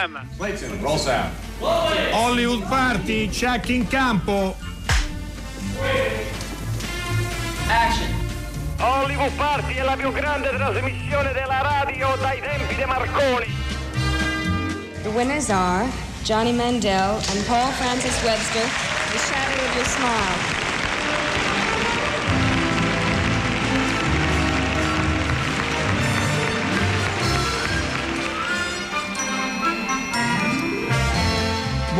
Sound. Hollywood Party, check in campo. Action. Hollywood Party è la più grande trasmissione della radio dai tempi di Marconi. The winners are Johnny Mandel and Paul Francis Webster, The Shadow of Your Smile.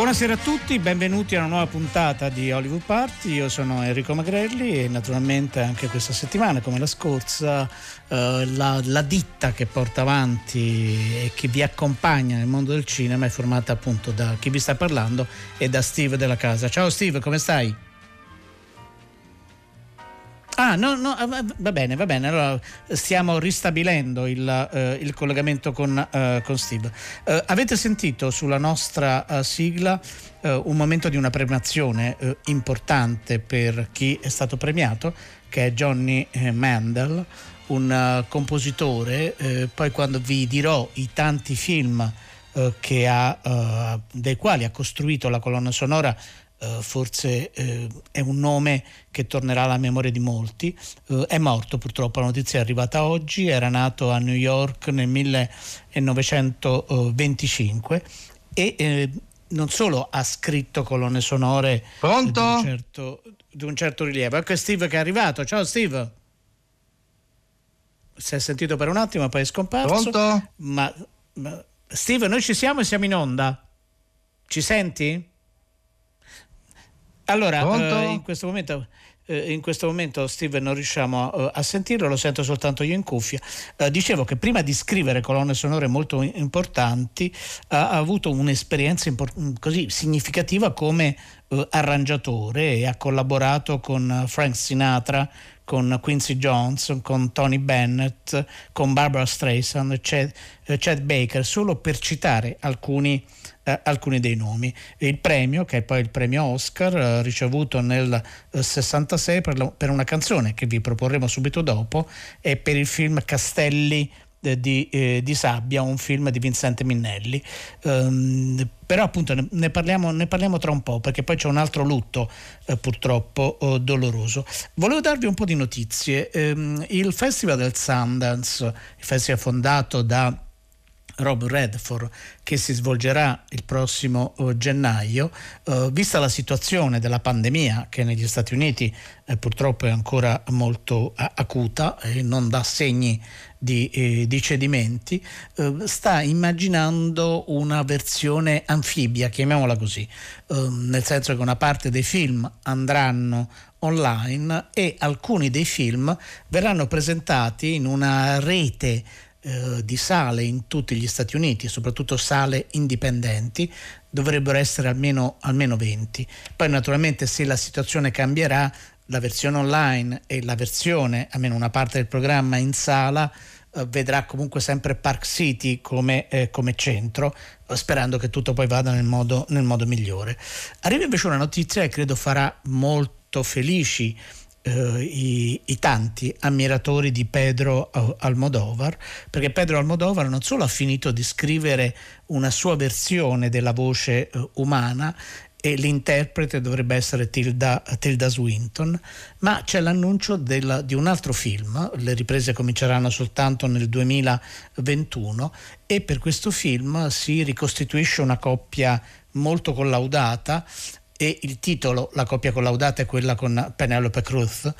Buonasera a tutti, benvenuti a una nuova puntata di Hollywood Party. Io sono Enrico Magrelli e naturalmente anche questa settimana, come la scorsa, eh, la, la, ditta che porta avanti e che vi accompagna nel mondo del cinema è formata appunto da chi vi sta parlando e da Steve della casa. Ciao Steve, come stai? Ah, no, no, ah, va bene, va bene. Allora stiamo ristabilendo il, uh, il collegamento con, uh, con Steve. Uh, avete sentito sulla nostra sigla un momento di una premiazione importante per chi è stato premiato, che è Johnny eh, Mandel, un compositore. poi quando vi dirò i tanti film ha, dei quali ha costruito la colonna sonora, Uh, forse uh, è un nome che tornerà alla memoria di molti. Uh, è morto purtroppo, la notizia è arrivata oggi, era nato a New York nel 1925 e non solo ha scritto colonne sonore di un, certo, di un, certo, rilievo. Ecco Steve che è arrivato. Ciao Steve. Si è sentito per un attimo, poi è scomparso. Pronto? Ma, ma Steve, noi ci siamo e siamo in onda. Ci senti? Allora, eh, in, questo momento, eh, in questo momento Steve non riusciamo eh, a sentirlo, lo sento soltanto io in cuffia. Eh, dicevo che prima di scrivere colonne sonore molto importanti ha avuto un'esperienza import- così significativa come eh, arrangiatore e ha collaborato con Frank Sinatra, con Quincy Jones, con Tony Bennett, con Barbara Streisand, Chad, eh, Chad Baker, solo per citare alcuni eh, alcuni dei nomi. Il premio, che è poi il premio Oscar, eh, ricevuto nel 66 eh, per, la, per, una canzone che vi proporremo subito dopo, è per il film Castelli eh, di, eh, di, Sabbia, un film di Vincente Minnelli. Um, però appunto ne, ne, parliamo, ne, parliamo, tra un po' perché poi c'è un altro lutto eh, purtroppo oh, doloroso. Volevo darvi un po' di notizie. Um, il Festival del Sundance, il festival fondato da Rob Redford che si svolgerà il prossimo uh, gennaio, uh, vista la situazione della pandemia che negli Stati Uniti eh, purtroppo è ancora molto acuta e non dà segni di, eh, di cedimenti, sta immaginando una versione anfibia, chiamiamola così, ehm, nel senso che una parte dei film andranno online e alcuni dei film verranno presentati in una rete eh, di sale in tutti gli Stati Uniti, soprattutto sale indipendenti, dovrebbero essere almeno, almeno 20. Poi naturalmente se la situazione cambierà, la versione online e la versione, almeno una parte del programma in sala, eh, vedrà comunque sempre Park City come, eh, come centro, eh, sperando che tutto poi vada nel modo, nel modo migliore. Arriva invece una notizia che credo farà molto felici eh, i, i, tanti ammiratori di Pedro Almodovar, perché Pedro Almodovar non solo ha finito di scrivere una sua versione della voce eh, umana e l'interprete dovrebbe essere Tilda, Tilda Swinton, ma c'è l'annuncio del, di un altro film, le riprese cominceranno soltanto nel 2021 e per questo film si ricostituisce una coppia molto collaudata e il titolo, la coppia collaudata è quella con Penelope Cruz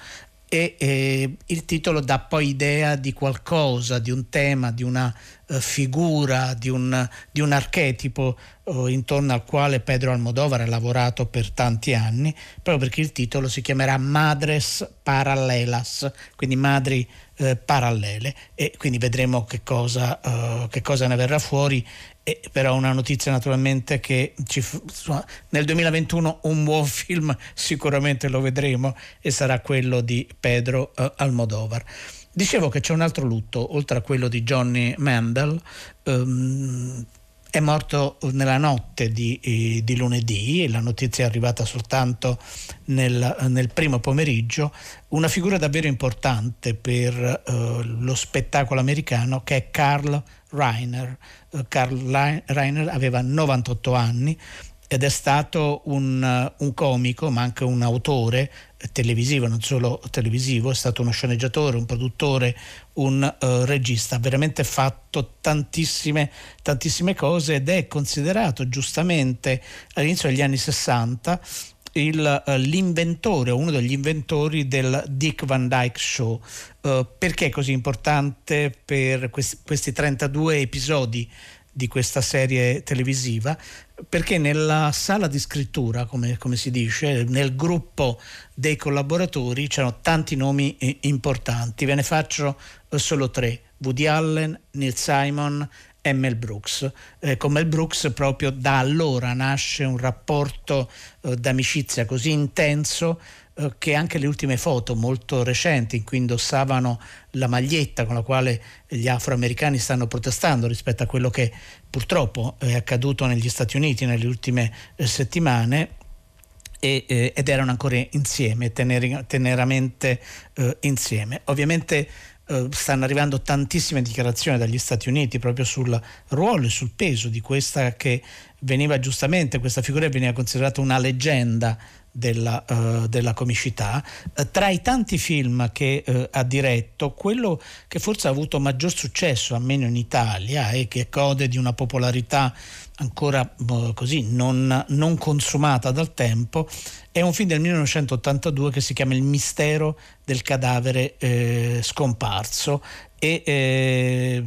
e eh, il titolo dà poi idea di qualcosa, di un tema, di una uh, figura, di un, di un archetipo uh, intorno al quale Pedro Almodovar ha lavorato per tanti anni, proprio perché il titolo si chiamerà Madres Parallelas, quindi madri uh, parallele e quindi vedremo che cosa, che cosa ne verrà fuori e però una notizia naturalmente che ci, nel 2021 un buon film sicuramente lo vedremo e sarà quello di Pedro uh, Almodovar. Dicevo che c'è un altro lutto, oltre a quello di Johnny Mandel, um, è morto nella notte di, eh, di, lunedì, la notizia è arrivata soltanto nel, nel, primo pomeriggio, una figura davvero importante per eh, lo spettacolo americano che è Carl Reiner. Eh, Karl Reiner aveva 98 anni ed è stato un, un, comico ma anche un autore televisivo, non solo televisivo, è stato uno sceneggiatore, un produttore, un uh, regista, ha veramente fatto tantissime, tantissime cose ed è considerato giustamente all'inizio degli anni 60 il, uh, l'inventore, uno degli inventori del Dick Van Dyke Show. Uh, perché è così importante per questi, questi 32 episodi di questa serie televisiva? Perché nella sala di scrittura, come, come si dice, nel gruppo dei collaboratori c'erano tanti nomi eh, importanti. Ve ne faccio eh, solo tre. Woody Allen, Neil Simon e Mel Brooks. Eh, con Mel Brooks proprio da allora nasce un rapporto eh, d'amicizia così intenso eh, che anche le ultime foto molto recenti in cui indossavano la maglietta con la quale gli afroamericani stanno protestando rispetto a quello che purtroppo è accaduto negli Stati Uniti nelle ultime eh, settimane eh, ed erano ancora insieme, tener, teneramente eh, insieme. Ovviamente eh, stanno arrivando tantissime dichiarazioni dagli Stati Uniti proprio sul ruolo e sul peso di questa che veniva giustamente, questa figura veniva considerata una leggenda della, uh, della comicità. Uh, tra i tanti film che uh, ha diretto, quello che forse ha avuto maggior successo, almeno in Italia, e che gode di una popolarità ancora così non, non, consumata dal tempo, è un film del 1982 che si chiama Il mistero del cadavere eh, scomparso e eh,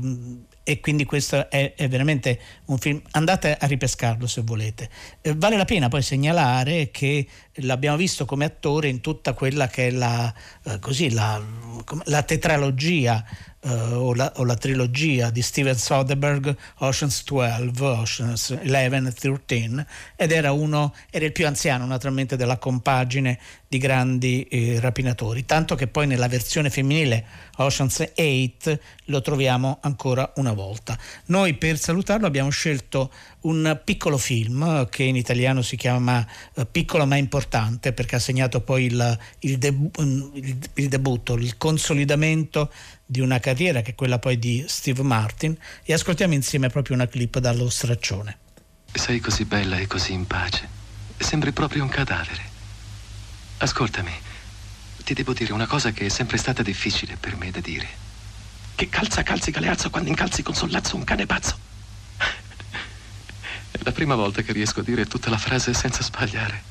e quindi questo è, è, veramente un film andate a ripescarlo se volete. Eh, vale la pena poi segnalare che l'abbiamo visto come attore in tutta quella che è la, eh, così, la, la tetralogia uh, o, la, o, la, trilogia di Steven Soderbergh, Oceans 12, Oceans 11 e 13, ed era, uno, era il più anziano naturalmente della compagine di grandi eh, rapinatori, tanto che poi nella versione femminile Oceans 8 lo troviamo ancora una volta. Noi per salutarlo abbiamo scelto un piccolo film che in italiano si chiama uh, Piccolo ma importante perché ha segnato poi il, il, debu- il, il debutto, il consolidamento di una carriera che è quella poi di Steve Martin e ascoltiamo insieme proprio una clip dallo straccione. Sei così bella e così in pace. Sembri proprio un cadavere. Ascoltami, ti devo dire una cosa che è sempre stata difficile per me da dire. Che calza calzi galeazzo quando incalzi con sollazzo un cane pazzo. La prima volta che riesco a dire tutta la frase senza sbagliare.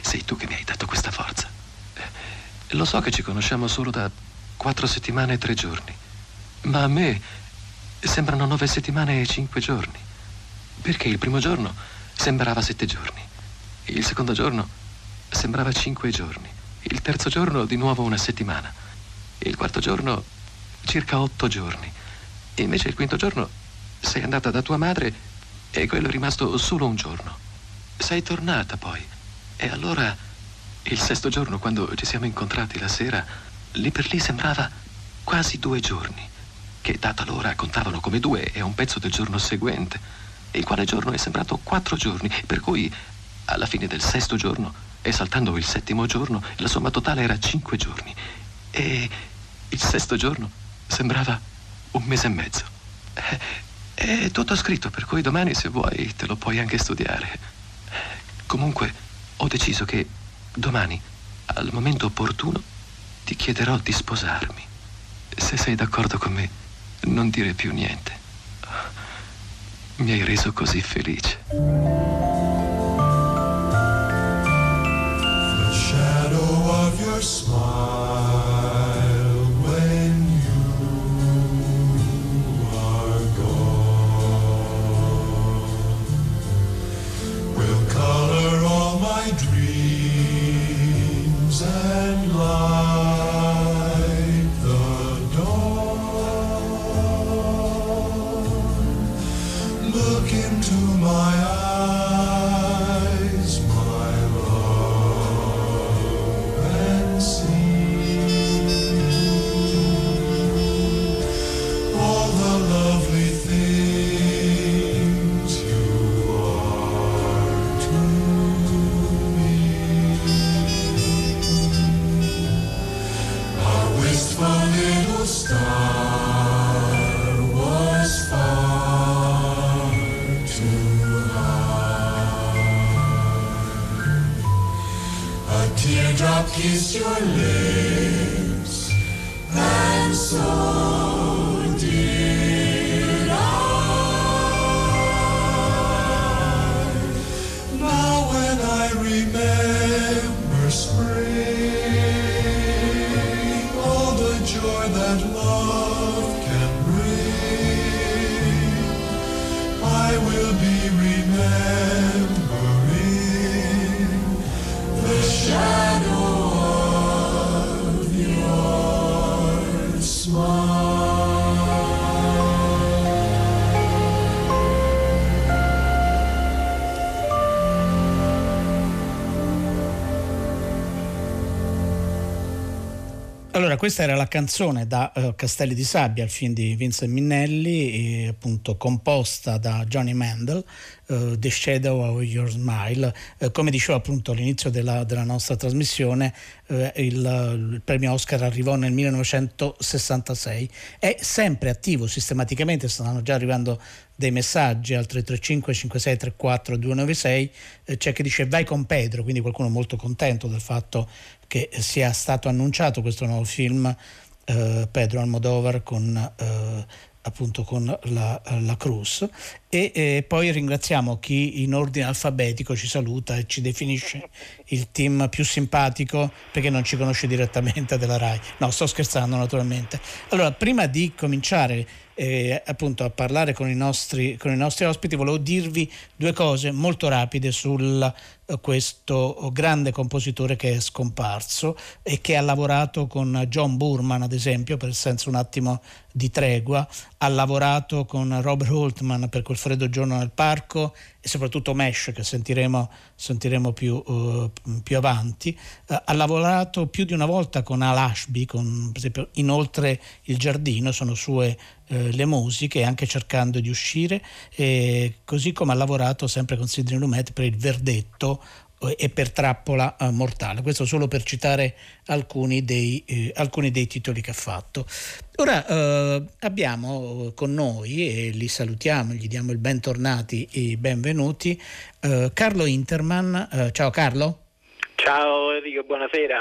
Sei tu che mi hai dato questa forza. Lo so che ci conosciamo solo da quattro settimane e tre giorni. Ma a me sembrano nove settimane e cinque giorni. Perché il primo giorno sembrava sette giorni. Il secondo giorno sembrava cinque giorni. Il terzo giorno di nuovo una settimana. Il quarto giorno circa otto giorni. Invece il quinto giorno sei andata da tua madre e quello è rimasto solo un giorno. Sei tornata poi. E allora il sesto giorno, quando ci siamo incontrati la sera, Lì per lì sembrava quasi due giorni, che data l'ora contavano come due e un pezzo del giorno seguente, il quale giorno è sembrato quattro giorni, per cui alla fine del sesto giorno, e saltando il settimo giorno, la somma totale era cinque giorni. E il sesto giorno sembrava un mese e mezzo. È tutto scritto, per cui domani, se vuoi, te lo puoi anche studiare. Comunque, ho deciso che domani, al momento opportuno, ti chiederò di sposarmi. Se sei d'accordo con me, non dire più niente. Mi hai reso così felice. The shadow of your smile. Allora, questa era la canzone da eh, Castelli di Sabbia, il film di Vincent Minnelli, e, appunto composta da Johnny Mandel, eh, The Shadow of Your Smile. Eh, come dicevo appunto all'inizio della, della nostra trasmissione, il, il premio Oscar arrivò nel 1966. È sempre attivo sistematicamente, stanno già arrivando dei messaggi al 335 5634 296 eh, c'è chi dice vai con Pedro quindi qualcuno molto contento del fatto che sia stato annunciato questo nuovo film eh, Pedro Almodovar con eh, appunto con la, la Cruz e eh, poi ringraziamo chi in ordine alfabetico ci saluta e ci definisce il team più simpatico perché non ci conosce direttamente della RAI. No sto scherzando naturalmente. Allora prima di cominciare eh, appunto a parlare con i, nostri, con i nostri ospiti volevo dirvi due cose molto rapide su questo grande compositore che è scomparso e che ha lavorato con John Burman ad esempio per senza un attimo di tregua. Ha lavorato con Robert Holtman per quel freddo giorno nel parco e soprattutto Mesh che sentiremo, sentiremo più, uh, più, avanti. Uh, ha lavorato più di una volta con Al Ashby con, per esempio Inoltre il giardino sono sue uh, le musiche anche cercando di uscire e così come ha lavorato sempre con Sidney Lumet per il verdetto e per trappola eh, mortale. Questo solo per citare alcuni dei, eh, alcuni dei titoli che ha fatto. Ora eh, abbiamo con noi, e li salutiamo, gli diamo il bentornati e benvenuti, eh, Carlo Interman. Eh, ciao Carlo. Ciao Enrico, buonasera.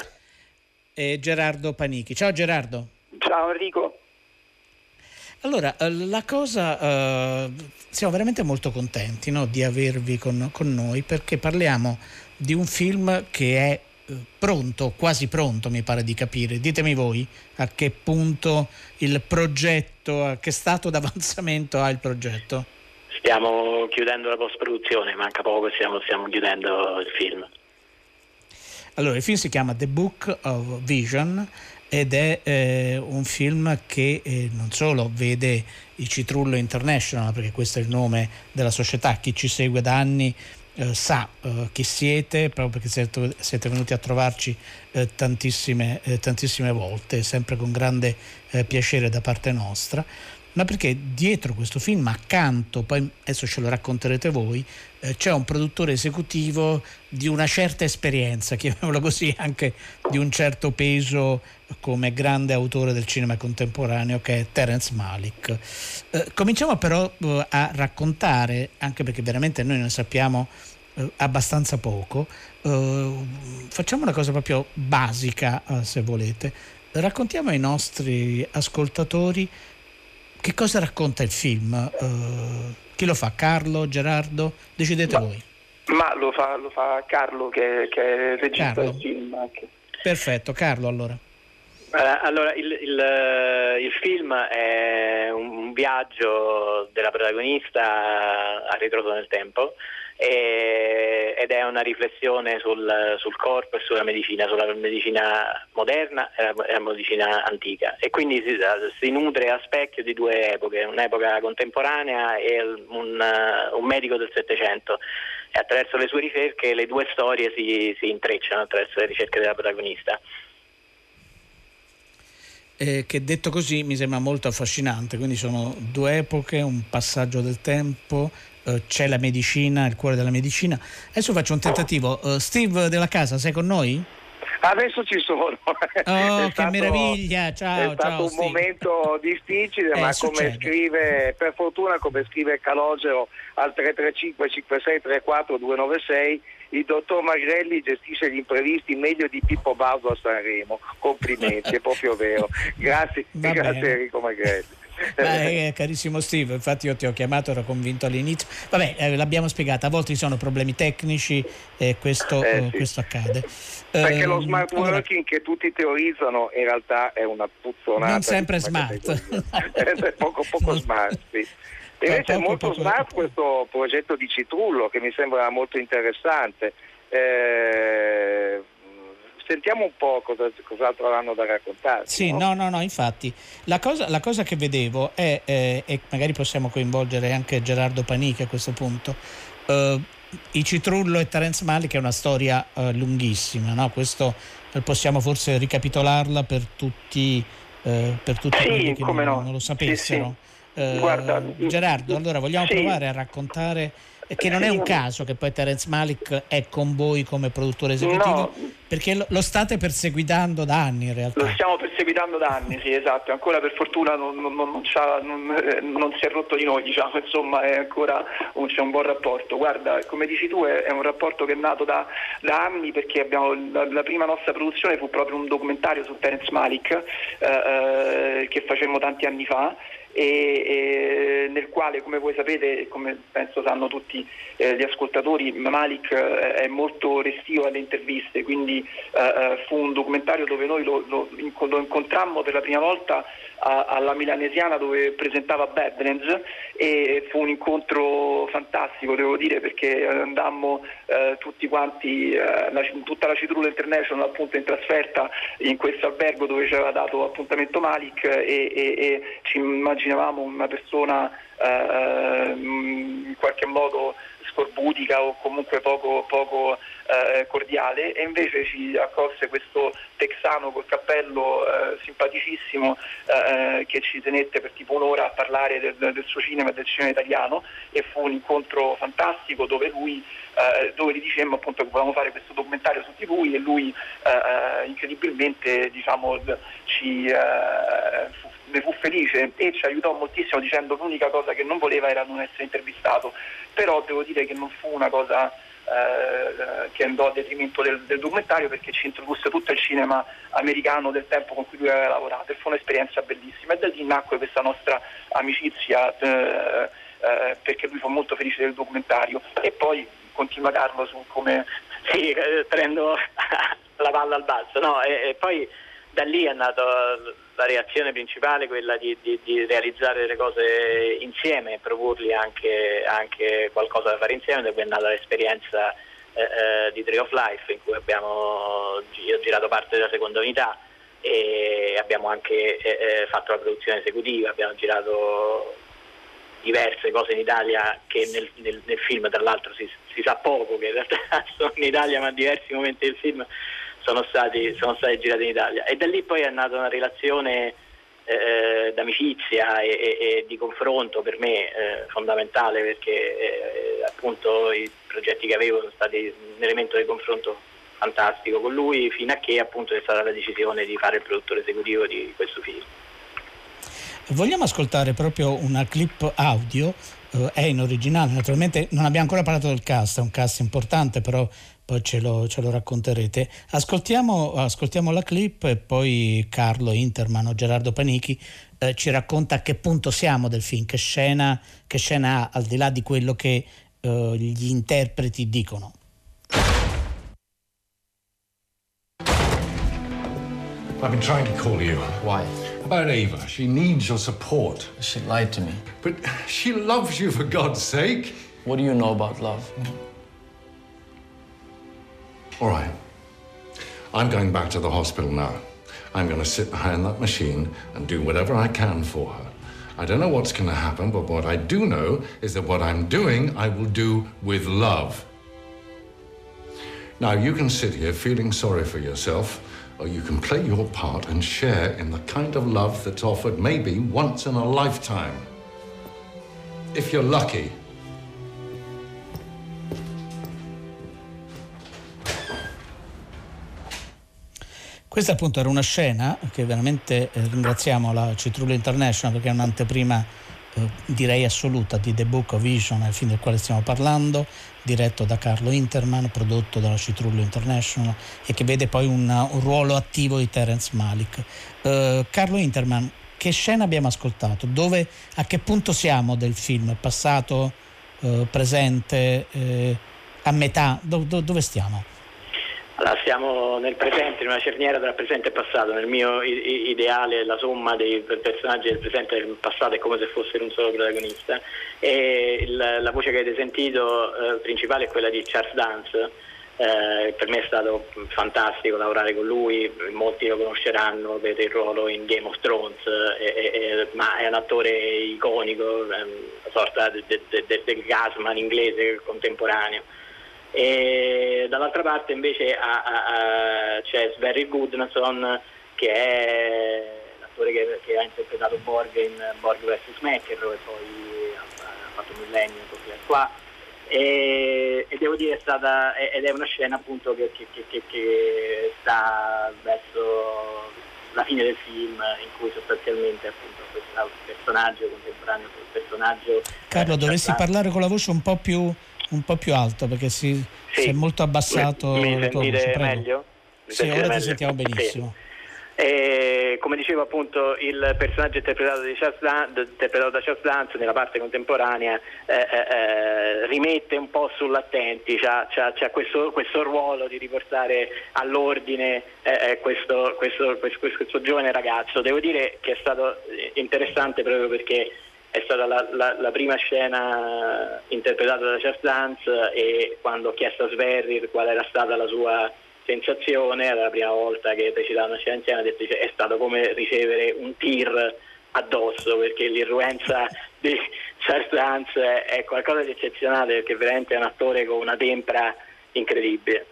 E Gerardo Panichi. Ciao Gerardo. Ciao Enrico. Allora, la cosa, siamo veramente molto contenti no, di avervi con, con noi perché parliamo di un film che è pronto, quasi pronto mi pare di capire. Ditemi voi a che punto il progetto, a che stato d'avanzamento ha il progetto? Stiamo chiudendo la post-produzione, manca poco, stiamo, stiamo chiudendo il film. Allora, il film si chiama The Book of Vision ed è eh, un film che eh, non solo vede il Citrullo International, perché questo è il nome della società, chi ci segue da anni eh, sa eh, chi siete, proprio perché siete, siete venuti a trovarci eh, tantissime, eh, tantissime, volte, sempre con grande eh, piacere da parte nostra, ma perché dietro questo film, accanto, poi adesso ce lo racconterete voi, eh, c'è un produttore esecutivo di una certa esperienza, chiamiamolo così, anche di un certo peso come grande autore del cinema contemporaneo che è Terence Malik. Eh, cominciamo però eh, a raccontare, anche perché veramente noi ne sappiamo eh, abbastanza poco, eh, facciamo una cosa proprio basica eh, se volete. Raccontiamo ai nostri ascoltatori che cosa racconta il film. Eh, chi lo fa? Carlo, Gerardo? Decidete ma, voi. Ma lo fa, lo fa Carlo che, che è il regista Carlo. del film. Anche. Perfetto, Carlo allora. Allora, il, il, il, film è un viaggio della protagonista a ritroso nel tempo e, ed è una riflessione sul, sul, corpo e sulla medicina, sulla medicina moderna e la, la medicina antica. E quindi si, si, nutre a specchio di due epoche, un'epoca contemporanea e un, un medico del Settecento. E attraverso le sue ricerche le due storie si, si intrecciano attraverso le ricerche della protagonista. Eh, che detto così mi sembra molto affascinante, quindi sono due epoche, un passaggio del tempo, eh, c'è la medicina, il cuore della medicina. Adesso faccio un tentativo. Uh, Steve della casa, sei con noi? Adesso ci sono. Oh, che stato- meraviglia, ciao, È stato ciao, un Steve. momento difficile, Eh, ma succede. come scrive, per fortuna come scrive Calogero al 335 56 34 296, il dottor Magrelli gestisce gli imprevisti meglio di Pippo Baudo a Sanremo. Complimenti, è proprio vero. Grazie, grazie. Enrico Magrelli. Beh, eh, carissimo Steve, infatti io ti ho chiamato, ero convinto all'inizio. Vabbè, eh, l'abbiamo spiegata, a volte ci sono problemi tecnici e questo, Eh, eh, sì. questo accade. Perché lo Ehm, smart working che tutti teorizzano in realtà è una puzzonata. Non sempre smart. È poco, poco smart, sì. Invece è Poco, molto poco- smart questo progetto di Citrullo che mi sembra molto interessante. Eh, sentiamo un po' cosa, cos'altro hanno da raccontarci. Sì, no, no, no, infatti. La cosa, la cosa che vedevo è, eh, e magari possiamo coinvolgere anche Gerardo Panichi a questo punto, eh, i Citrullo e Terence Malick è una storia eh, lunghissima, no? Questo possiamo forse ricapitolarla per tutti, eh, per tutti Sì, quelli che non, no. non lo Sì, sapessero. Eh, Guarda, Gerardo, allora vogliamo sì. provare a raccontare eh, che non è un caso che poi Terence Malick è con voi come produttore esecutivo, No. perché lo, lo state perseguitando da anni in realtà. Lo stiamo perseguitando da anni, sì, esatto. Ancora per fortuna non, non- non- non eh, si è rotto di noi, diciamo, insomma, è ancora un, c'è un buon rapporto. Guarda, come dici tu, è, è un rapporto che è nato da, da anni perché abbiamo, la, la prima nostra produzione fu proprio un documentario su Terence Malik eh, eh, che facemmo tanti anni fa. E, e nel quale, come voi sapete, e come penso sanno tutti eh, gli ascoltatori, Malik eh, è molto restio alle interviste, quindi eh, eh, fu un documentario dove noi lo, lo lo incontrammo per la prima volta a- alla Milanesiana dove presentava Badlands e fu un incontro fantastico, devo dire, perché andammo tutti quanti, la- tutta la Citrulla International appunto in trasferta in questo albergo dove ci aveva dato appuntamento Malik e, e- e ci immaginavamo una persona eh, in qualche modo scorbutica o comunque poco, poco, eh, cordiale. E invece ci accolse questo texano col cappello eh, simpaticissimo eh, che ci tenette per tipo un'ora a parlare del, del suo cinema e del cinema italiano. E fu un incontro fantastico dove lui eh, dove gli dicemmo appunto che volevamo fare questo documentario su TV e lui eh, eh, incredibilmente diciamo, ci, fu- ne fu felice e ci aiutò moltissimo dicendo l'unica cosa che non voleva era non essere intervistato, però devo dire che non fu una cosa eh, che andò a detrimento del, del documentario perché ci introdusse tutto il cinema americano del tempo con cui lui aveva lavorato e fu un'esperienza bellissima e da lì nacque questa nostra amicizia eh, eh, perché lui fu molto felice del documentario e poi continua Carlo su come Sì, prendo la palla al balzo. No, e, e poi da lì è nata la reazione principale, quella di, di- di realizzare delle cose insieme e proporgli anche, anche qualcosa da fare insieme, da cui è nata l'esperienza eh, eh, di Tree of Life in cui abbiamo gi- ho girato parte della seconda unità e abbiamo anche eh, eh, fatto la produzione esecutiva, abbiamo girato diverse cose in Italia che nel, nel- nel film tra l'altro si, si sa poco che in realtà sono in Italia ma diversi momenti del film sono stati, sono stati girati in Italia e da lì poi è nata una relazione eh, d'amicizia e, e- e di confronto per me eh, fondamentale perché eh, appunto i progetti che avevo sono stati un elemento di confronto fantastico con lui fino a che appunto è stata la decisione di fare il produttore esecutivo di questo film. Vogliamo ascoltare proprio una clip audio, eh, è in originale, naturalmente non abbiamo ancora parlato del cast, è un cast importante, però poi ce lo, ce lo racconterete. Ascoltiamo, ascoltiamo la clip e poi Carlo Interman o Gerardo Panichi eh, ci racconta a che punto siamo del film, che scena, che scena ha, al di là di quello che eh, gli interpreti dicono. I've been trying to call you. Why? About Ava. She needs your support. She lied to me. But she loves you, for God's sake. What do you know about love? All right. I'm going back to the hospital now. I'm going to sit behind that machine and do whatever I can for her. I don't know what's going to happen, but what I do know is that what I'm doing, I will do with love. Now, you can sit here feeling sorry for yourself, or you can play your part and share in the kind of love that's offered maybe once in a lifetime. If you're lucky. Questa appunto era una scena che veramente eh, ringraziamo la Citrullo International perché è un'anteprima eh, direi assoluta di The Book of Vision, il film del quale stiamo parlando, diretto da Carlo Interman, prodotto dalla Citrullo International e che vede poi un, un ruolo attivo di Terence Malik. Eh, Carlo Interman, che scena abbiamo ascoltato? Dove, a che punto siamo del film? Passato, eh, presente, eh, a metà? Do, do, dove stiamo? Allora, siamo nel presente, in una cerniera tra presente e passato. Nel mio ideale la somma dei personaggi del presente e del passato è come se fossero un solo protagonista. E il- la voce che avete sentito eh, principale è quella di Charles Dance. Eh, per me è stato fantastico lavorare con lui, molti lo conosceranno per il ruolo in Game of Thrones, eh, eh, eh, ma è un attore iconico, eh, una sorta de- de- de- del Gasman inglese contemporaneo. E dall'altra parte invece ha- ha- ha- c'è Sverrir Gudnason che è l'attore che, che ha interpretato Borg in Borg vs. McEnroe e poi ha, fatto Millennium così è qua e, e devo dire è stata ed è una scena appunto che, che- che- sta verso la fine del film in cui sostanzialmente appunto questo personaggio contemporaneo questo personaggio Carlo, eh, dovresti parlare con la voce un po' più, un po' più alta perché si, Sì. si è molto abbassato. Mi, mi sentite voce, meglio? Mi Sì, ora ti meglio? sentiamo benissimo. Sì. E, come dicevo appunto il personaggio interpretato, di Charles interpretato da Charles Dance nella parte contemporanea eh, eh, eh, rimette un po' sull'attenti, c'ha questo, questo ruolo di riportare all'ordine eh, eh, questo, questo- questo- giovane ragazzo. Devo dire che è stato eh, interessante proprio perché è stata la, la- la prima scena interpretata da Charles Dance e quando ho chiesto a Sverrir qual era stata la sua sensazione, era la prima volta che recitava una scena insieme, ha detto che è stato come ricevere un tir addosso perché l'irruenza di Charles Dance è, qualcosa di eccezionale perché veramente è un attore con una tempra incredibile.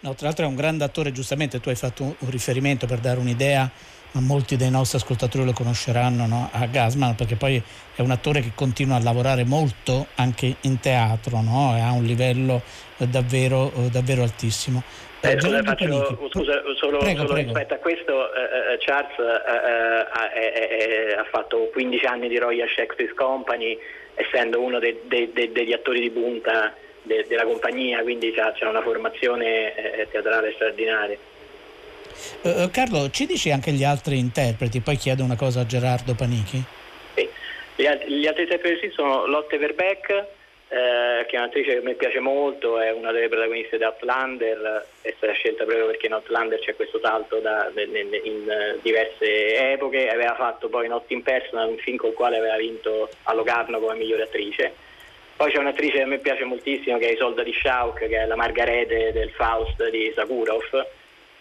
No, tra l'altro è un grande attore, giustamente tu hai fatto un, riferimento per dare un'idea, molti dei nostri ascoltatori lo conosceranno no? a Gasman, perché poi è un attore che continua a lavorare molto anche in teatro no? e ha un livello eh, davvero, eh, davvero altissimo. Eh, scusa, faccio- scusa, solo, Prego, solo prego. rispetto a questo, eh, eh, Charles eh, ha- fatto 15 anni di Royal Shakespeare Company, essendo uno dei- dei- dei- degli attori di punta de- della compagnia, quindi c'ha una formazione teatrale straordinaria. Eh, eh, Carlo, ci dici anche gli altri interpreti, poi chiedo una cosa a Gerardo Panichi. Alt- gli altri interpreti sono Lotte Verbeck, eh, che è un'attrice che me piace molto, è una delle protagoniste di Outlander, è stata scelta proprio perché in Outlander c'è questo salto da- ne- in eh, diverse epoche, aveva fatto poi Not in Personal, un film con il quale aveva vinto a Locarno come migliore attrice. Poi c'è un'attrice che a me piace moltissimo che è Isolda di Schauk, che è la Margarete del Faust di Sakurov,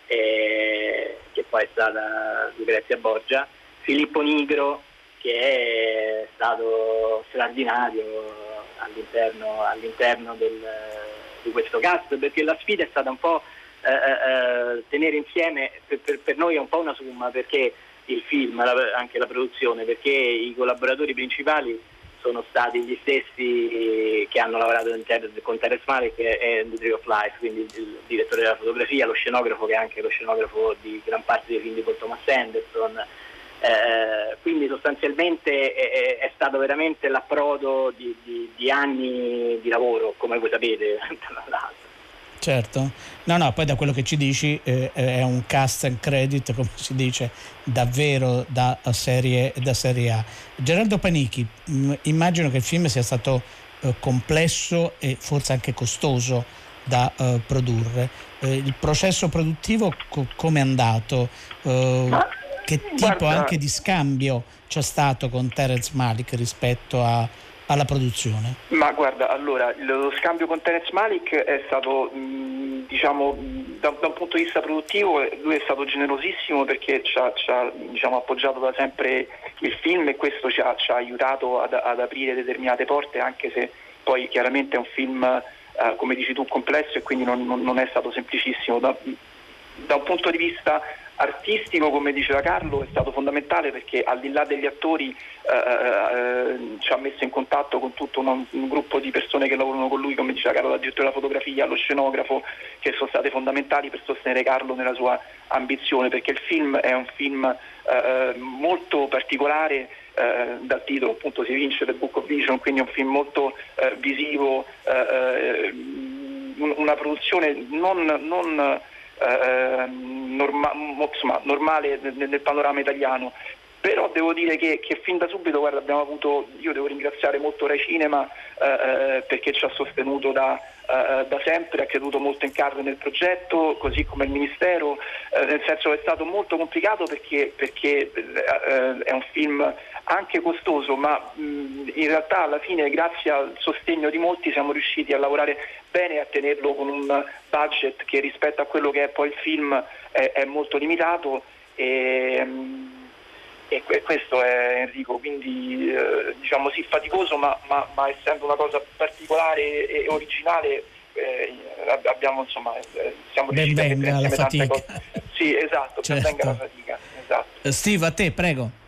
eh, che poi è stata Lucrezia Borgia. Filippo Nigro, che è stato straordinario all'interno, all'interno del- di questo cast, perché la sfida è stata un po' eh, eh, eh, tenere insieme, per, per- per noi è un po' una summa, perché il film, la- anche la produzione, perché i collaboratori principali sono stati gli stessi che hanno lavorato con Terence Malick e The Tree of Life, quindi il, direttore della fotografia, lo scenografo che è anche lo scenografo di gran parte dei film di Paul Thomas Anderson. Eh, quindi sostanzialmente è- è stato veramente l'approdo di, di- di anni di lavoro, come voi sapete, tra l'altro. Certo, no, no, poi da quello che ci dici eh, è un cast and credit, come si dice, davvero da serie, da serie A. Geraldo Panichi, mh, immagino che il film sia stato eh, complesso e forse anche costoso da eh, produrre. Eh, il processo produttivo co- come è andato? Eh, che tipo guarda- anche di scambio c'è stato con Terence Malik rispetto a- alla produzione? Ma guarda, allora, lo scambio con Terence Malik è stato, mh, diciamo, mh, da, da un punto di vista produttivo, lui è stato generosissimo perché ci ha, ci ha, diciamo, appoggiato da sempre il film e questo ci ha, ci ha aiutato ad, ad aprire determinate porte, anche se poi chiaramente è un film, eh, come dici tu, complesso e quindi non, non- non è stato semplicissimo. Da- da un punto di vista artistico, come diceva Carlo, è stato fondamentale perché al di là degli attori eh, eh, ci ha messo in contatto con tutto un, un, gruppo di persone che lavorano con lui, come diceva Carlo, dal direttore della fotografia, allo scenografo, che sono state fondamentali per sostenere Carlo nella sua ambizione, perché il film è un film eh, molto particolare. Eh, dal titolo appunto si vince The Book of Vision, quindi è un film molto eh, visivo, eh, una produzione non, non eh, norma, insomma, normale nel, nel, panorama italiano. Però devo dire che, che, fin da subito guarda, abbiamo avuto, io devo ringraziare molto Rai Cinema eh, eh perché ci ha sostenuto da, eh, da, sempre, ha creduto molto in carne nel progetto, così come il Ministero, eh, nel senso che è stato molto complicato perché, perché eh, è un film anche costoso, ma mh, in realtà alla fine grazie al sostegno di molti siamo riusciti a lavorare bene e a tenerlo con un budget che rispetto a quello che è poi il film è, è molto limitato. E, e questo è Enrico, quindi eh, diciamo sì faticoso ma, ma, ma, essendo una cosa particolare e originale eh, abbiamo insomma eh, siamo ben riusciti a mettere la fatica. Cose. Sì esatto, certo. ben venga la fatica. Esatto. Steve a te prego.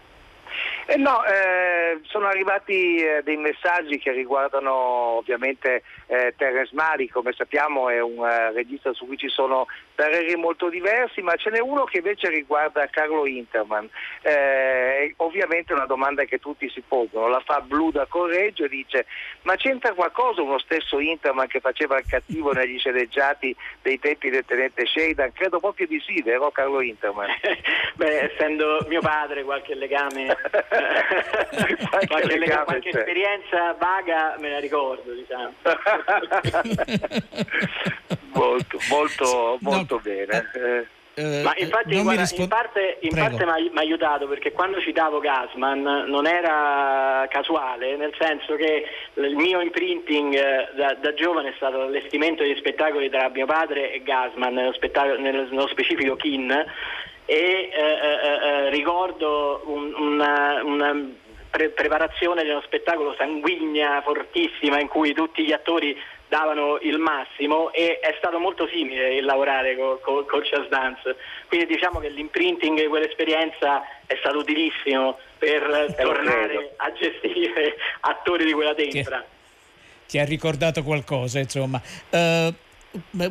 Eh no, eh, sono arrivati eh, dei messaggi che riguardano ovviamente eh, Terence Mali, come sappiamo è un eh, regista su cui ci sono pareri molto diversi, ma ce n'è uno che invece riguarda Carlo Interman. Eh, ovviamente è una domanda che tutti si pongono, la fa Blu da Correggio e dice ma c'entra qualcosa uno stesso Interman che faceva il cattivo negli sceneggiati dei tempi del tenente Sheridan? Credo proprio di sì, vero Carlo Interman? Beh, essendo mio padre qualche legame qualche, qualche, legame, qualche esperienza vaga me la ricordo, diciamo. molto, molto, molto no, bene. Eh, eh, ma infatti guarda, rispo- in parte, in parte mi ha aiutato perché quando citavo Gasman non era casuale, nel senso che il mio imprinting eh, da, da giovane è stato l'allestimento di spettacoli tra mio padre e Gasman, nello, nello specifico Kin, e eh, eh, eh, ricordo un, una, una pre- preparazione di uno spettacolo sanguigna, fortissima, in cui tutti gli attori davano il massimo e è stato molto simile il lavorare con co, co Jazz Dance. Quindi diciamo che l'imprinting di quell'esperienza è stato utilissimo per eh, tornare a gestire attori di quella tempra. Ti, ti ha ricordato qualcosa, insomma. Uh,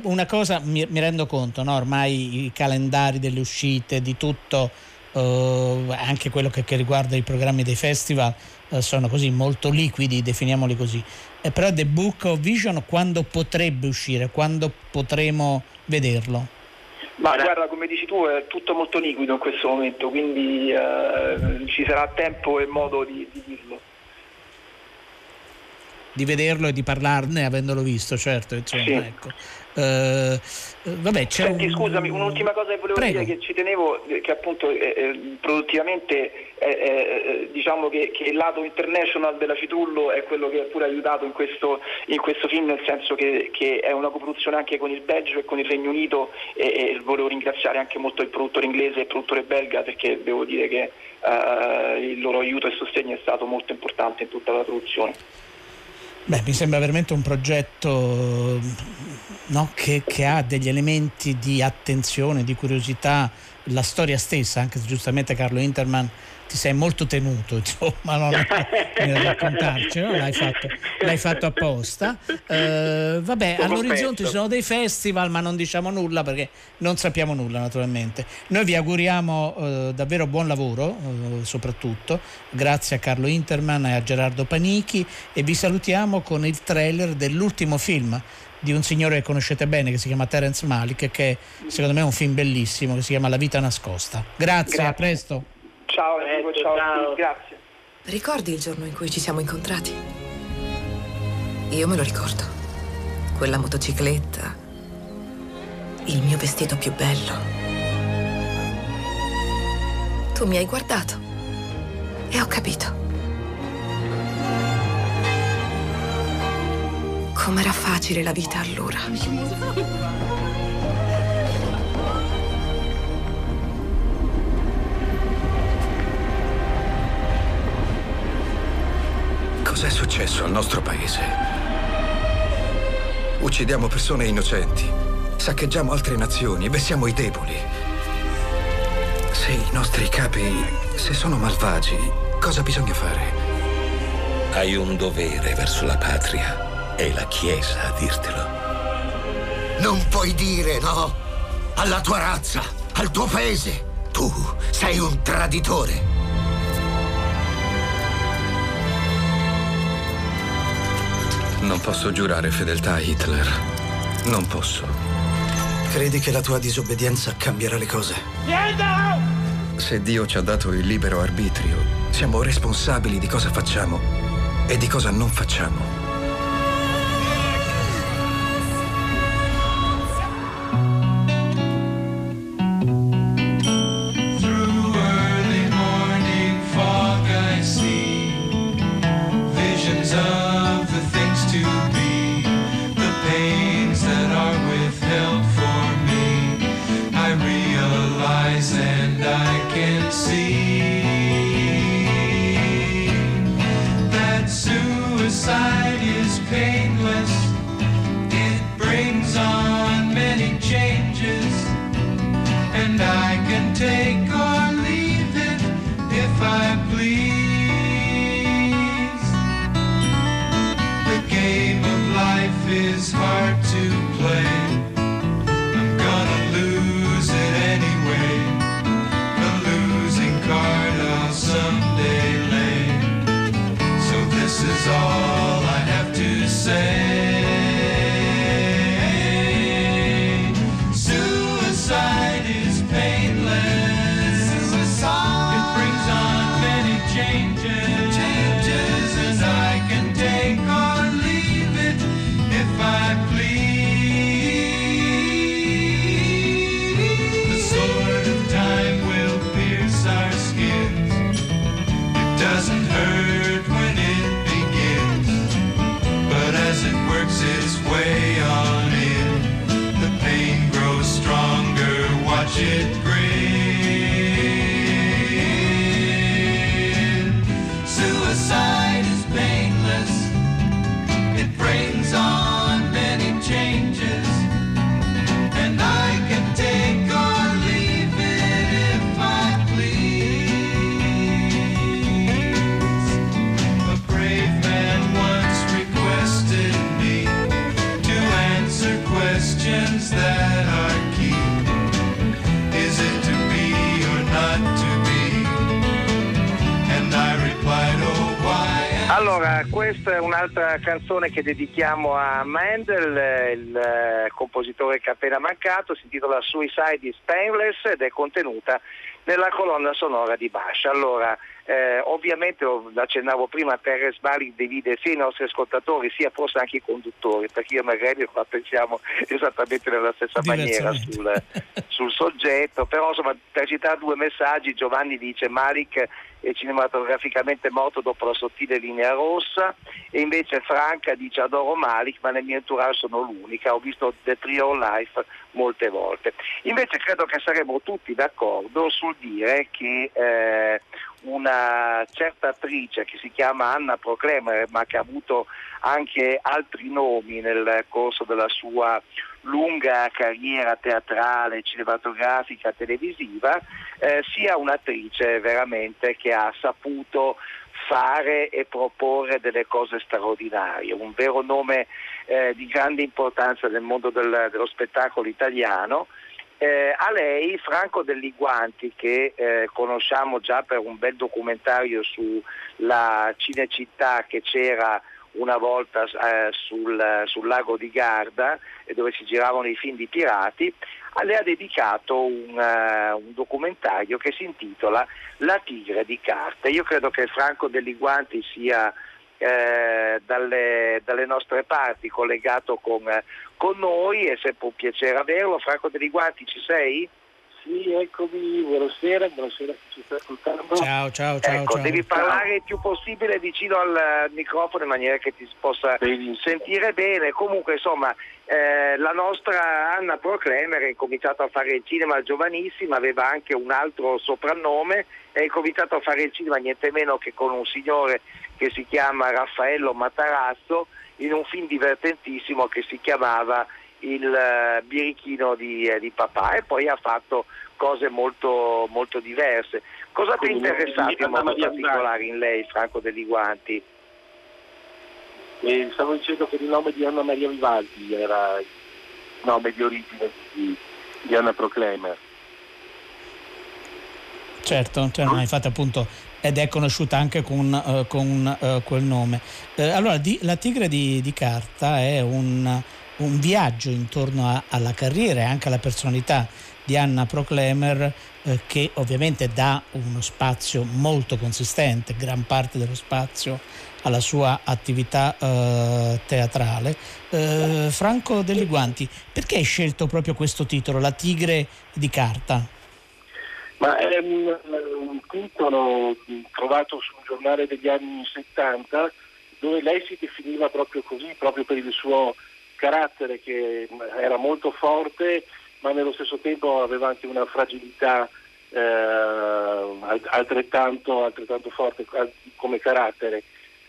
una cosa mi, mi rendo conto, no? ormai i calendari delle uscite, di tutto, uh, anche quello che, che, riguarda i programmi dei festival, uh, sono così molto liquidi, definiamoli così. Eh, però The Book of Vision quando potrebbe uscire, quando potremo vederlo? Ma guarda, come dici tu, è tutto molto liquido in questo momento, quindi eh, ci sarà tempo e modo di, di dirlo. Di vederlo e di parlarne avendolo visto, certo. Insomma, sì. ecco. Uh, vabbè, c'è Senti, un... scusami, un'ultima cosa che volevo Prego. dire che ci tenevo, che appunto eh, eh, produttivamente eh, diciamo che, che, il lato international della Citullo è quello che ha pure aiutato in questo, in questo film, nel senso che, che, è una coproduzione anche con il Belgio e con il Regno Unito e, e, volevo ringraziare anche molto il produttore inglese e il produttore belga perché devo dire che il loro aiuto e sostegno è stato molto importante in tutta la produzione. Beh, mi sembra veramente un progetto no, che, che, ha degli elementi di attenzione, di curiosità, la storia stessa, anche se giustamente Carlo Interman ti sei molto tenuto, insomma, non nel raccontarcelo, l'hai fatto, l'hai fatto apposta. Uh, vabbè, all'orizzonte ci sono dei festival, ma non diciamo nulla perché non sappiamo nulla, naturalmente. Noi vi auguriamo uh, davvero buon lavoro, uh, soprattutto. Grazie a Carlo Interman e a Gerardo Panichi e vi salutiamo con il trailer dell'ultimo film di un signore che conoscete bene che si chiama Terence Malik che secondo me è un film bellissimo che si chiama La vita nascosta. Grazie, Grazie. a presto. Ciao Enrico, ciao, ciao. grazie. Ricordi il giorno in cui ci siamo incontrati? Io me lo ricordo. Quella motocicletta, il mio vestito più bello. Tu mi hai guardato e ho capito. Com'era facile la vita allora. Cos'è successo al nostro paese? Uccidiamo persone innocenti. Saccheggiamo altre nazioni e vessiamo i deboli. Se i nostri capi, se sono malvagi, cosa bisogna fare? Hai un dovere verso la patria. È la Chiesa a dirtelo. Non puoi dire no alla tua razza, al tuo paese. Tu sei un traditore. Non posso giurare fedeltà a Hitler. Non posso. Credi che la tua disobbedienza cambierà le cose? Se Dio ci ha dato il libero arbitrio, siamo responsabili di cosa facciamo e di cosa non facciamo. Un'altra canzone che dedichiamo a Mendel, il eh, compositore che appena mancato, si intitola Suicide is Painless ed è contenuta nella colonna sonora di Bash. Allora, eh, ovviamente accennavo prima, Perez Bali divide sia i nostri ascoltatori sia forse anche i conduttori, perché io Magari la pensiamo esattamente nella stessa maniera sul, sul soggetto, però insomma per citare due messaggi Giovanni dice Malik è cinematograficamente morto dopo la sottile linea rossa. E invece Franca dice adoro Malik ma nel mio entourage sono l'unica, ho visto The Trio Life molte volte. Invece credo che saremo tutti d'accordo sul dire che eh, una certa attrice che si chiama Anna Proclemer ma che ha avuto anche altri nomi nel corso della sua lunga carriera teatrale, cinematografica, televisiva, eh, sia un'attrice veramente che ha saputo fare e proporre delle cose straordinarie, un vero nome eh, di grande importanza nel mondo del- dello spettacolo italiano. Eh, a lei Franco Dell'Iguanti, che eh, conosciamo già per un bel documentario sulla Cinecittà che c'era una volta eh, sul, sul lago di Garda, eh, dove si giravano i film di pirati, a lei ha dedicato un, eh, un documentario che si intitola La tigre di carte. Io credo che Franco Dell'Iguanti sia eh, dalle, dalle nostre parti collegato con, eh, con noi, è sempre un piacere averlo. Franco Dell'Iguanti ci sei? Sì, eccomi, buonasera, buonasera a chi ci sta ascoltando. Ciao, ciao, ciao. Ecco, ciao. devi parlare il più possibile vicino al, al microfono in maniera che ti si possa sentire bene. Comunque, insomma, eh, la nostra Anna Proclemer ha incominciato a fare il cinema giovanissima, aveva anche un altro soprannome, e ha incominciato a fare il cinema niente meno che con un signore che si chiama Raffaello Matarazzo in un film divertentissimo che si chiamava il eh, birichino di, eh, di papà e poi ha fatto cose molto, molto diverse. Cosa ti Quindi, interessato in modo particolare in lei, Franco Degli Guanti? E stavo dicendo che il nome di Anna Maria Vivaldi era il nome di origine di, di Anna Proclemer. Certo, cioè, no, infatti appunto ed è conosciuta anche con, eh, con, eh, quel nome. Eh, allora, di- La Tigre di, di Carta è un, un viaggio intorno a- alla carriera e anche alla personalità di Anna Proclemer eh, che ovviamente dà uno spazio molto consistente, gran parte dello spazio alla sua attività eh, teatrale. Eh, Franco Degli Guanti, perché hai scelto proprio questo titolo, La Tigre di Carta? Ma è un, un titolo trovato su un giornale degli anni 70 dove lei si definiva proprio così, proprio per il suo carattere che era molto forte ma nello stesso tempo aveva anche una fragilità eh, al- altrettanto, altrettanto forte come carattere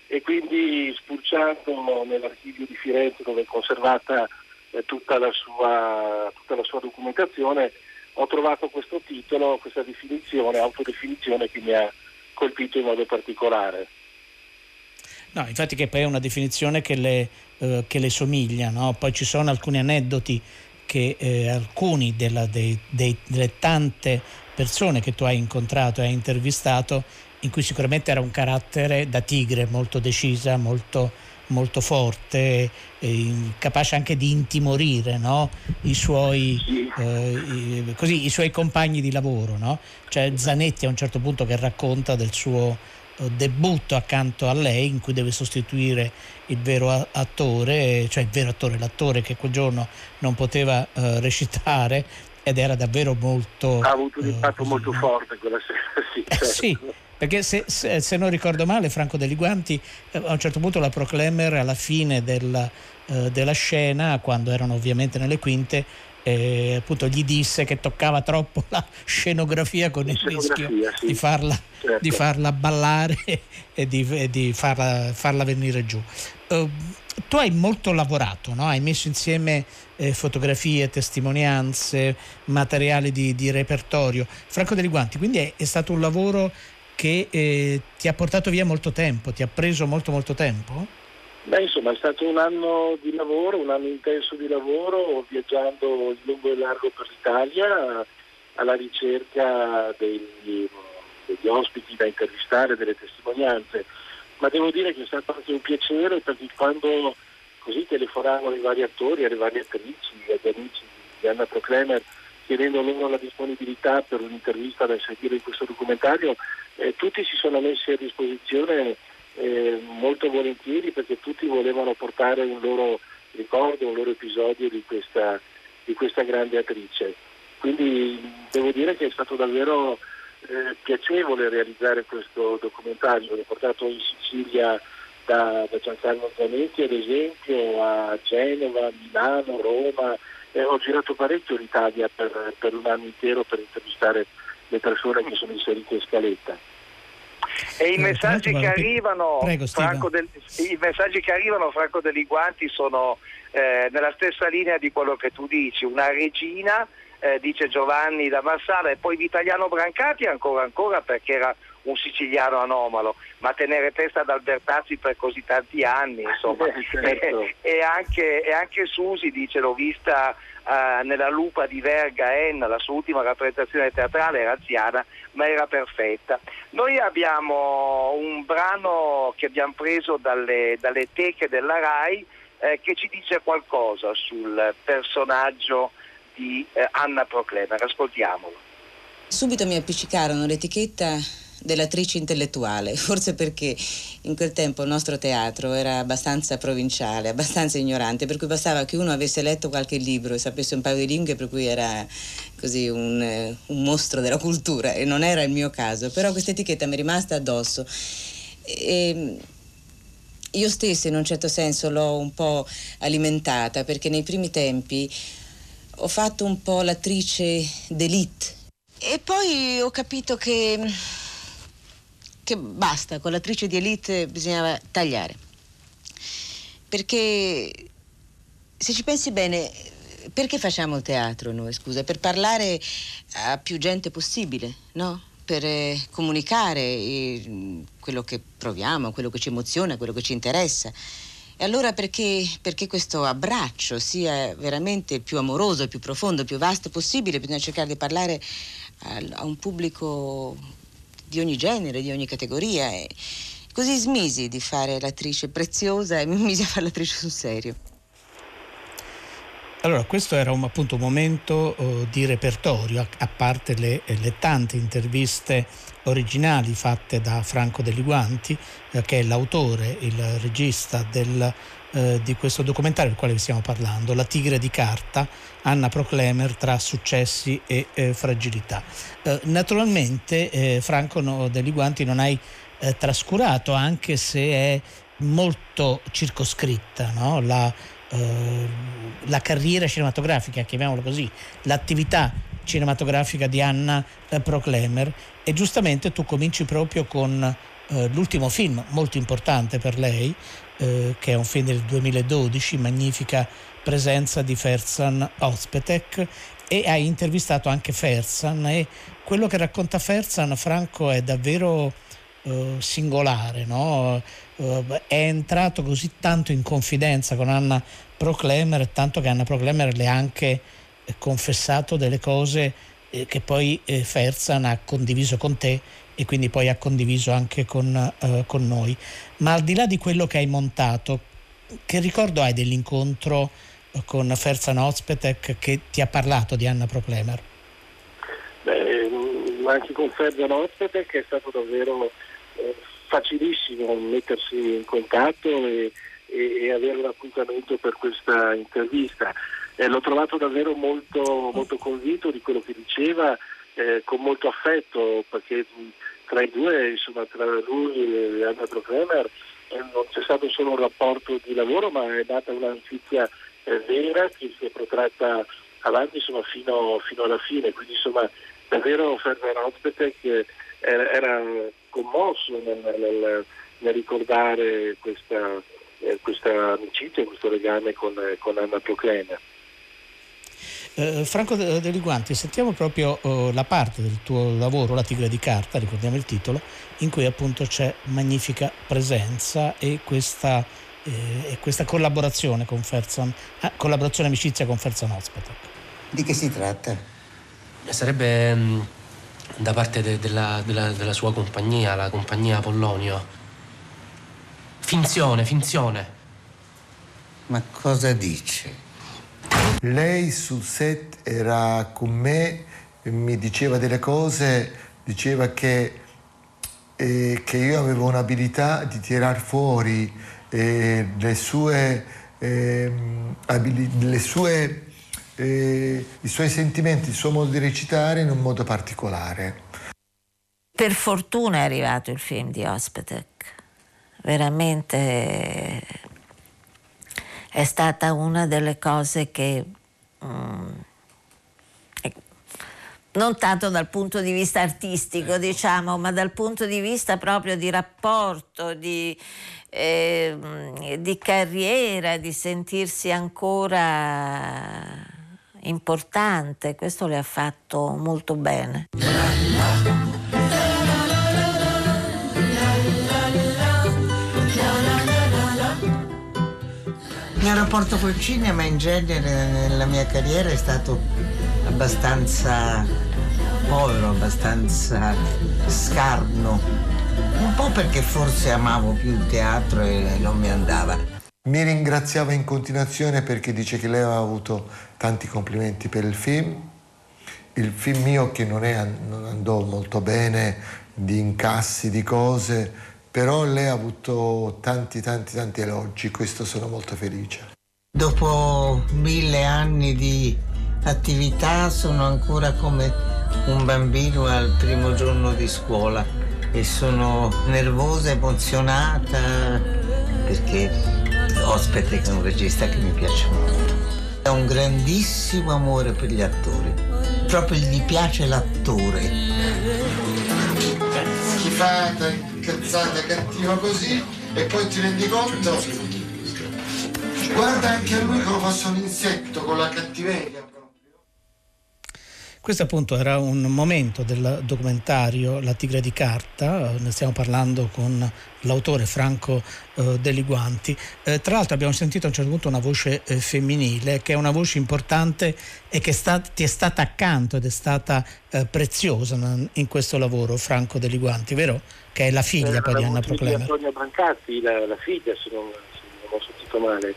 e quindi spulciando nell'archivio di Firenze dove è conservata eh, tutta, la sua, tutta la sua documentazione ho trovato questo titolo, questa definizione, autodefinizione che mi ha colpito in modo particolare. No, infatti che poi è una definizione che le, eh, che le somiglia, no? poi ci sono alcuni aneddoti che eh, alcuni della- dei- dei- delle tante persone che tu hai incontrato e hai intervistato, in cui sicuramente era un carattere da tigre molto decisa, molto, molto forte, eh, capace anche di intimorire no? I, suoi, eh, i, così, i suoi compagni di lavoro. No? C'è Zanetti a un certo punto che racconta del suo debutto accanto a lei in cui deve sostituire il vero attore, cioè il vero attore, l'attore che quel giorno non poteva eh, recitare ed era davvero molto... Ha avuto un eh, impatto così, molto forte quella sera, sì. Eh, sì, perché se, se- se non ricordo male Franco Degli Guanti eh, a un certo punto la Proclemer alla fine della, eh, della scena, quando erano ovviamente nelle quinte, eh, appunto gli disse che toccava troppo la scenografia con il rischio Scenografia, sì. di farla, Certo. di farla ballare e di, e di farla, farla venire giù. Eh, tu hai molto lavorato, no? hai messo insieme eh, fotografie, testimonianze, materiali di, di repertorio. Franco Degli Guanti, quindi è, è stato un lavoro che eh, ti ha portato via molto tempo, ti ha preso molto molto tempo? Beh, insomma, è stato un anno di lavoro, un anno intenso di lavoro, viaggiando lungo e largo per l'Italia alla ricerca degli, degli ospiti da intervistare, delle testimonianze. Ma devo dire che è stato anche un piacere perché quando così telefonavano i vari attori, alle varie attrici, agli amici di Anna Proclemer, chiedendo loro la disponibilità per un'intervista da sentire in questo documentario, eh, tutti si sono messi a disposizione eh, molto volentieri perché tutti volevano portare un loro ricordo, un loro episodio di questa, di questa grande attrice. Quindi devo dire che è stato davvero eh, piacevole realizzare questo documentario. L'ho portato in Sicilia da, da Giancarlo Zanetti ad esempio, a Genova, Milano, Roma. Eh, ho girato parecchio l'Italia per, per un anno intero per intervistare le persone che sono inserite in scaletta. E i Eh, messaggi che arrivano, Prego, del- i messaggi che arrivano Franco degli Guanti sono eh, nella stessa linea di quello che tu dici, una regina, eh, dice Giovanni da Marsala, e poi Vitaliano Brancati ancora ancora perché era un siciliano anomalo, ma tenere testa ad Albertazzi per così tanti anni, insomma. Eh, certo. e, anche, e anche Susi dice, l'ho vista eh, nella lupa di Verga Enna, la sua ultima rappresentazione teatrale era anziana, ma era perfetta. Noi abbiamo un brano che abbiamo preso dalle, dalle teche della RAI eh, che ci dice qualcosa sul personaggio di eh, Anna Proclemer. Ascoltiamolo. Subito mi appiccicarono l'etichetta dell'attrice intellettuale, forse perché in quel tempo il nostro teatro era abbastanza provinciale, abbastanza ignorante, per cui bastava che uno avesse letto qualche libro e sapesse un paio di lingue, per cui era così un, eh, un mostro della cultura e non era il mio caso, però questa etichetta mi è rimasta addosso. E, io stessa in un certo senso l'ho un po' alimentata perché nei primi tempi ho fatto un po' l'attrice d'élite e poi ho capito che, che basta, con l'attrice di élite bisognava tagliare. Perché se ci pensi bene, perché facciamo il teatro noi, scusa? Per parlare a più gente possibile, no? Per eh, comunicare eh, quello che proviamo, quello che ci emoziona, quello che ci interessa. E allora perché, perché questo abbraccio sia veramente più amoroso, più profondo, più vasto possibile, bisogna cercare di parlare a un pubblico di ogni genere, di ogni categoria. E così smisi di fare l'attrice preziosa e mi misi a fare l'attrice sul serio. Allora, questo era un, appunto un momento uh, di repertorio, a, a parte le, le, tante interviste originali fatte da Franco Degli Guanti, eh, che è l'autore, il regista del, eh, di questo documentario del quale vi stiamo parlando, La tigre di carta, Anna Proclemer tra successi e eh, fragilità. Eh, naturalmente, eh, Franco no, Degli Guanti non hai trascurato, anche se è molto circoscritta, no? la, la carriera cinematografica, chiamiamolo così, l'attività cinematografica di Anna Proclemer e giustamente tu cominci proprio con eh, l'ultimo film molto importante per lei, eh, che è un film del 2012, magnifica presenza di Ferzan Ozpetek e hai intervistato anche Ferzan e quello che racconta Ferzan, Franco, è davvero eh, singolare, no? Eh, è entrato così tanto in confidenza con Anna Proclemer, tanto che Anna Proclemer le ha anche confessato delle cose eh, che poi eh, Ferzan ha condiviso con te e quindi poi ha condiviso anche con, eh, con, noi. Ma al di là di quello che hai montato, che ricordo hai dell'incontro con Ferzan Ozpetek che ti ha parlato di Anna Proclemer? Beh, mm, anche con Ferzan Ozpetek è stato davvero eh, facilissimo mettersi in contatto e, e, e avere un appuntamento per questa intervista. Eh, l'ho trovato davvero molto, molto convinto di quello che diceva, eh, con molto affetto, perché tra i due, insomma, tra lui e Anna Proclemer, eh, non c'è stato solo un rapporto di lavoro, ma è nata un'amicizia eh, vera che si è protratta avanti insomma, fino, fino, alla fine. Quindi insomma, davvero Ferrer Ozpetek era, era, commosso nel, nel, nel ricordare questa, eh, questa, amicizia, questo legame con, con Anna Proclemer. Eh, Franco Deli Guanti, sentiamo proprio eh, la parte del tuo lavoro, La tigre di carta, ricordiamo il titolo, in cui appunto c'è magnifica presenza e questa, eh, e questa collaborazione con Ferzan, ah, collaborazione amicizia con Ferzan Ozpetek. Di che si tratta? Sarebbe mh, mm, da parte de, della, della, della sua compagnia, la compagnia Apollonio. Finzione, finzione. Ma cosa dice? Lei sul set era con me, mi diceva delle cose, diceva che, eh, che io avevo un'abilità di tirar fuori eh, le sue, eh, abili- le sue eh, i suoi sentimenti, il suo modo di recitare in un modo particolare. Per fortuna è arrivato il film di Ospetek, veramente è stata una delle cose che mm, non tanto dal punto di vista artistico, diciamo, ma dal punto di vista proprio di rapporto, di, eh, di carriera, di sentirsi ancora importante. Questo le ha fatto molto bene. Mio rapporto col cinema in genere nella mia carriera è stato abbastanza povero, abbastanza scarno. Un po' perché forse amavo più il teatro e non mi andava. Mi ringraziava in continuazione perché dice che lei aveva avuto tanti complimenti per il film. Il film mio che non, è, non andò molto bene di incassi, di cose, però lei ha avuto tanti tanti tanti elogi, questo sono molto felice. Dopo mille anni di attività sono ancora come un bambino al primo giorno di scuola e sono nervosa, emozionata perché ospite è un regista che mi piace molto. Ha un grandissimo amore per gli attori, proprio gli piace l'attore incazzata, cattiva così e poi ti rendi conto Guarda anche lui come fosse un insetto con la cattiveria. Questo appunto era un momento del documentario La tigre di carta, ne stiamo parlando con l'autore Franco eh, Deliguanti. Eh, tra l'altro abbiamo sentito a un certo punto una voce eh, femminile che è una voce importante e che sta, ti è stata accanto ed è stata eh, preziosa in questo lavoro, Franco Deliguanti, vero? Che è la figlia Eh, poi di Anna voce di. Antonia Brancati, la, la figlia, se non, se non ho sentito male.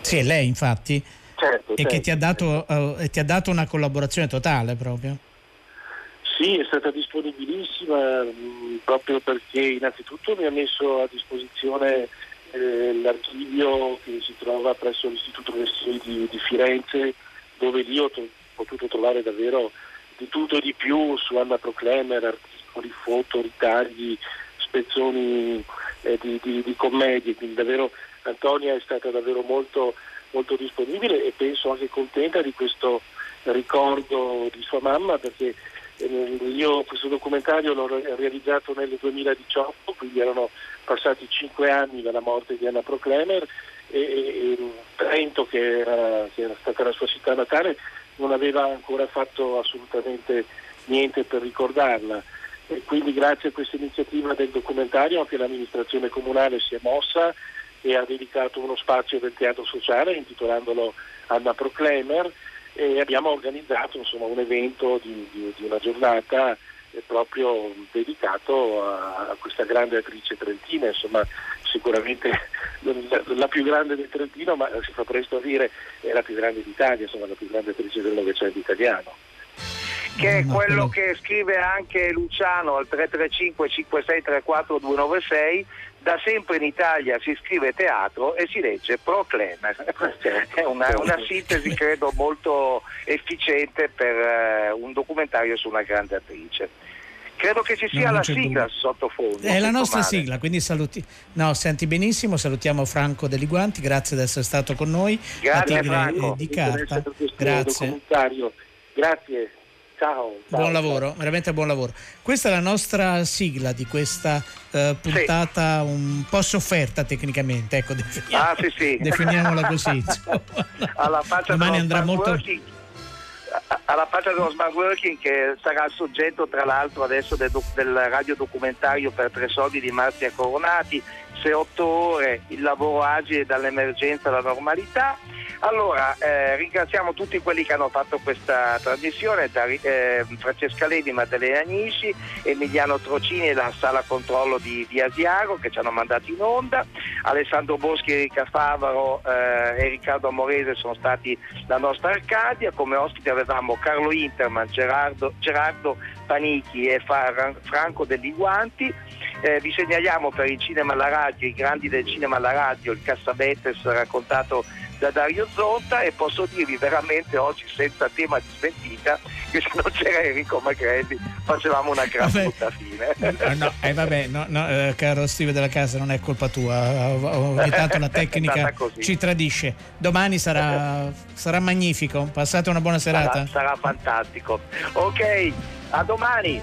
Sì, è lei infatti. Certo, E che certo. ti ha, dato, eh, ti ha dato una collaborazione totale proprio. Sì, è stata disponibilissima mh, proprio perché innanzitutto mi ha messo a disposizione eh, l'archivio che si trova presso l'Istituto Universitario di, di Firenze, dove lì ho to- potuto trovare davvero di tutto e di più su Anna Proclemer, articoli, foto, ritagli, spezzoni eh, di, di- di commedie, quindi davvero Antonia è stata davvero molto, molto disponibile e penso anche contenta di questo ricordo di sua mamma perché eh, io questo documentario l'ho re- realizzato nel 2018, quindi erano passati cinque anni dalla morte di Anna Proclemer e Trento, che era, che era stata la sua città natale, non aveva ancora fatto assolutamente niente per ricordarla. E quindi grazie a questa iniziativa del documentario anche l'amministrazione comunale si è mossa e ha dedicato uno spazio del teatro sociale intitolandolo Anna Proclemer e abbiamo organizzato insomma, un evento di, di- di una giornata eh, proprio dedicato a, a questa grande attrice trentina, insomma sicuramente la, la più grande del Trentino, ma si fa presto a dire è la più grande d'Italia, insomma la più grande attrice del Novecento italiano. che è quello che scrive anche Luciano al 335 5634 296 da sempre in Italia si scrive teatro e si legge Proclemer è una, una sintesi credo molto efficiente per eh, un documentario su una grande attrice credo che ci sia la sigla dubbio. sottofondo È la nostra male. sigla, quindi saluti. No, senti benissimo, salutiamo Franco Deliguanti, grazie di essere stato con noi. Grazie, Franco. eh, di Grazie carta. Grazie. Grazie. Ciao. ciao. Buon lavoro, veramente buon lavoro. Questa è la nostra sigla di questa eh, puntata un po' sofferta tecnicamente, ecco, definiamo- Ah, sì, sì. definiamola così. alla faccia Domani dello andrà molto... working, alla faccia dello smart working che sarà il soggetto tra l'altro adesso del, del radiodocumentario per tre soldi di Marzia Coronati se otto ore il lavoro agile dall'emergenza alla normalità allora eh, ringraziamo tutti quelli che hanno fatto questa trasmissione da, eh, Francesca Levi, Maddalena Nisci Emiliano Trocini e la sala controllo di, di Asiago che ci hanno mandato in onda. Alessandro Boschi, Erika Favaro eh, e Riccardo Amorese sono stati la nostra Arcadia. Come ospiti avevamo Carlo Interman, Gerardo, Gerardo Panichi e Fra- Franco Dell'Iguanti eh, vi segnaliamo per il cinema alla radio, i grandi del cinema alla radio, il Cassavetes raccontato da Dario Zonta e posso dirvi veramente oggi senza tema di smentita che se non c'era Enrico Magrelli facevamo una gran Vabbè. brutta fine. Eh, no, eh, vabbè, no, no, eh, caro Steve della casa, non è colpa tua. Ho- ho- Ogni tanto la tecnica ci tradisce. Domani sarà, sarà magnifico. Passate una buona serata. Sarà, sarà fantastico. Ok, a domani.